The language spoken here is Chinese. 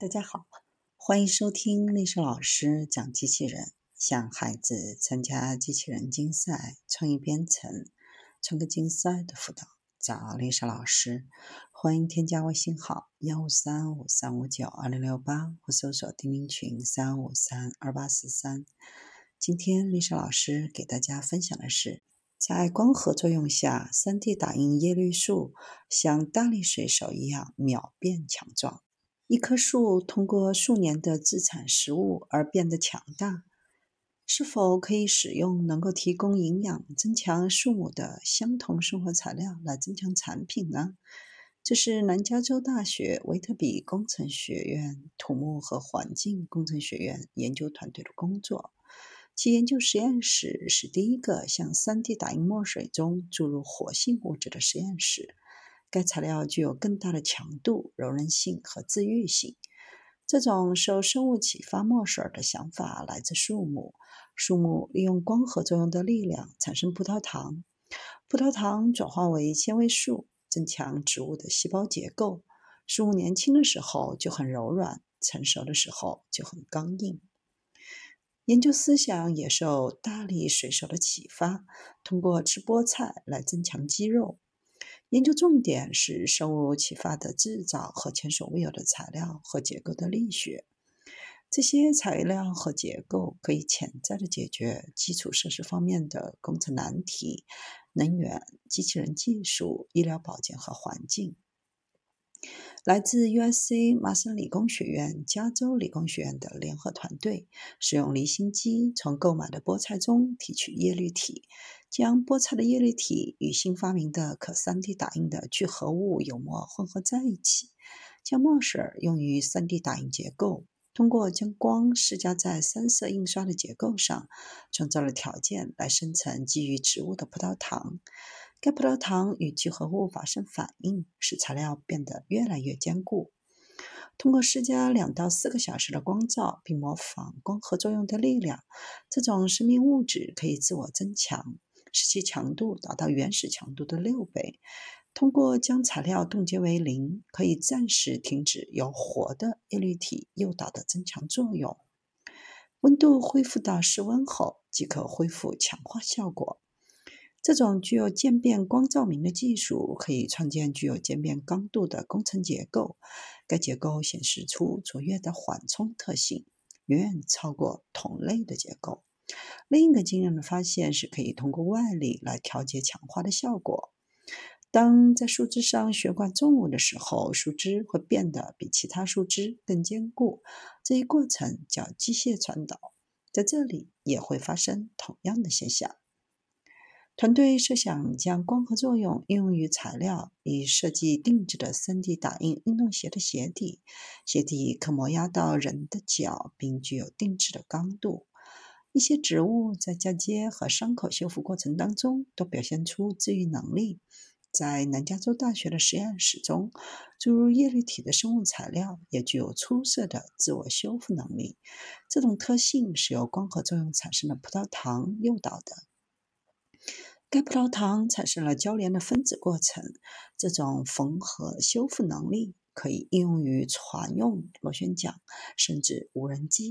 大家好，欢迎收听历史老师讲机器人，向孩子参加机器人竞赛、创意编程、创客竞赛的辅导，找历史老师。欢迎添加微信号幺五三五三五九二零六八，或搜索钉钉群三五三二八四三。今天历史老师给大家分享的是，在光合作用下，3D 打印叶绿素像大力水手一样秒变强壮。一棵树通过数年的自产食物而变得强大，是否可以使用能够提供营养、增强树木的相同生活材料来增强产品呢？这是南加州大学维特比工程学院土木和环境工程学院研究团队的工作。其研究实验室是第一个向 3D 打印墨水中注入活性物质的实验室。该材料具有更大的强度、柔韧性和自愈性。这种受生物启发墨水的想法来自树木。树木利用光合作用的力量产生葡萄糖，葡萄糖转化为纤维素，增强植物的细胞结构。树木年轻的时候就很柔软，成熟的时候就很刚硬。研究思想也受大力水手的启发，通过吃菠菜来增强肌肉。研究重点是生物启发的制造和前所未有的材料和结构的力学。这些材料和结构可以潜在的解决基础设施方面的工程难题、能源、机器人技术、医疗保健和环境。来自 U.S.C. 麻省理工学院、加州理工学院的联合团队，使用离心机从购买的菠菜中提取叶绿体，将菠菜的叶绿体与新发明的可 3D 打印的聚合物油墨混合在一起，将墨水用于 3D 打印结构。通过将光施加在三色印刷的结构上，创造了条件来生成基于植物的葡萄糖。该葡萄糖与聚合物发生反应，使材料变得越来越坚固。通过施加两到四个小时的光照，并模仿光合作用的力量，这种生命物质可以自我增强，使其强度达到原始强度的六倍。通过将材料冻结为零，可以暂时停止由活的叶绿体诱导的增强作用。温度恢复到室温后，即可恢复强化效果。这种具有渐变光照明的技术，可以创建具有渐变刚度的工程结构。该结构显示出卓越的缓冲特性，远远超过同类的结构。另一个惊人的发现是，可以通过外力来调节强化的效果。当在树枝上悬挂重物的时候，树枝会变得比其他树枝更坚固。这一过程叫机械传导，在这里也会发生同样的现象。团队设想将光合作用应用于材料，以设计定制的 3D 打印运动鞋的鞋底。鞋底可磨压到人的脚，并具有定制的刚度。一些植物在嫁接和伤口修复过程当中都表现出治愈能力。在南加州大学的实验室中，注入叶绿体的生物材料也具有出色的自我修复能力。这种特性是由光合作用产生的葡萄糖诱导的。该葡萄糖产生了交联的分子过程，这种缝合修复能力可以应用于船用螺旋桨，甚至无人机。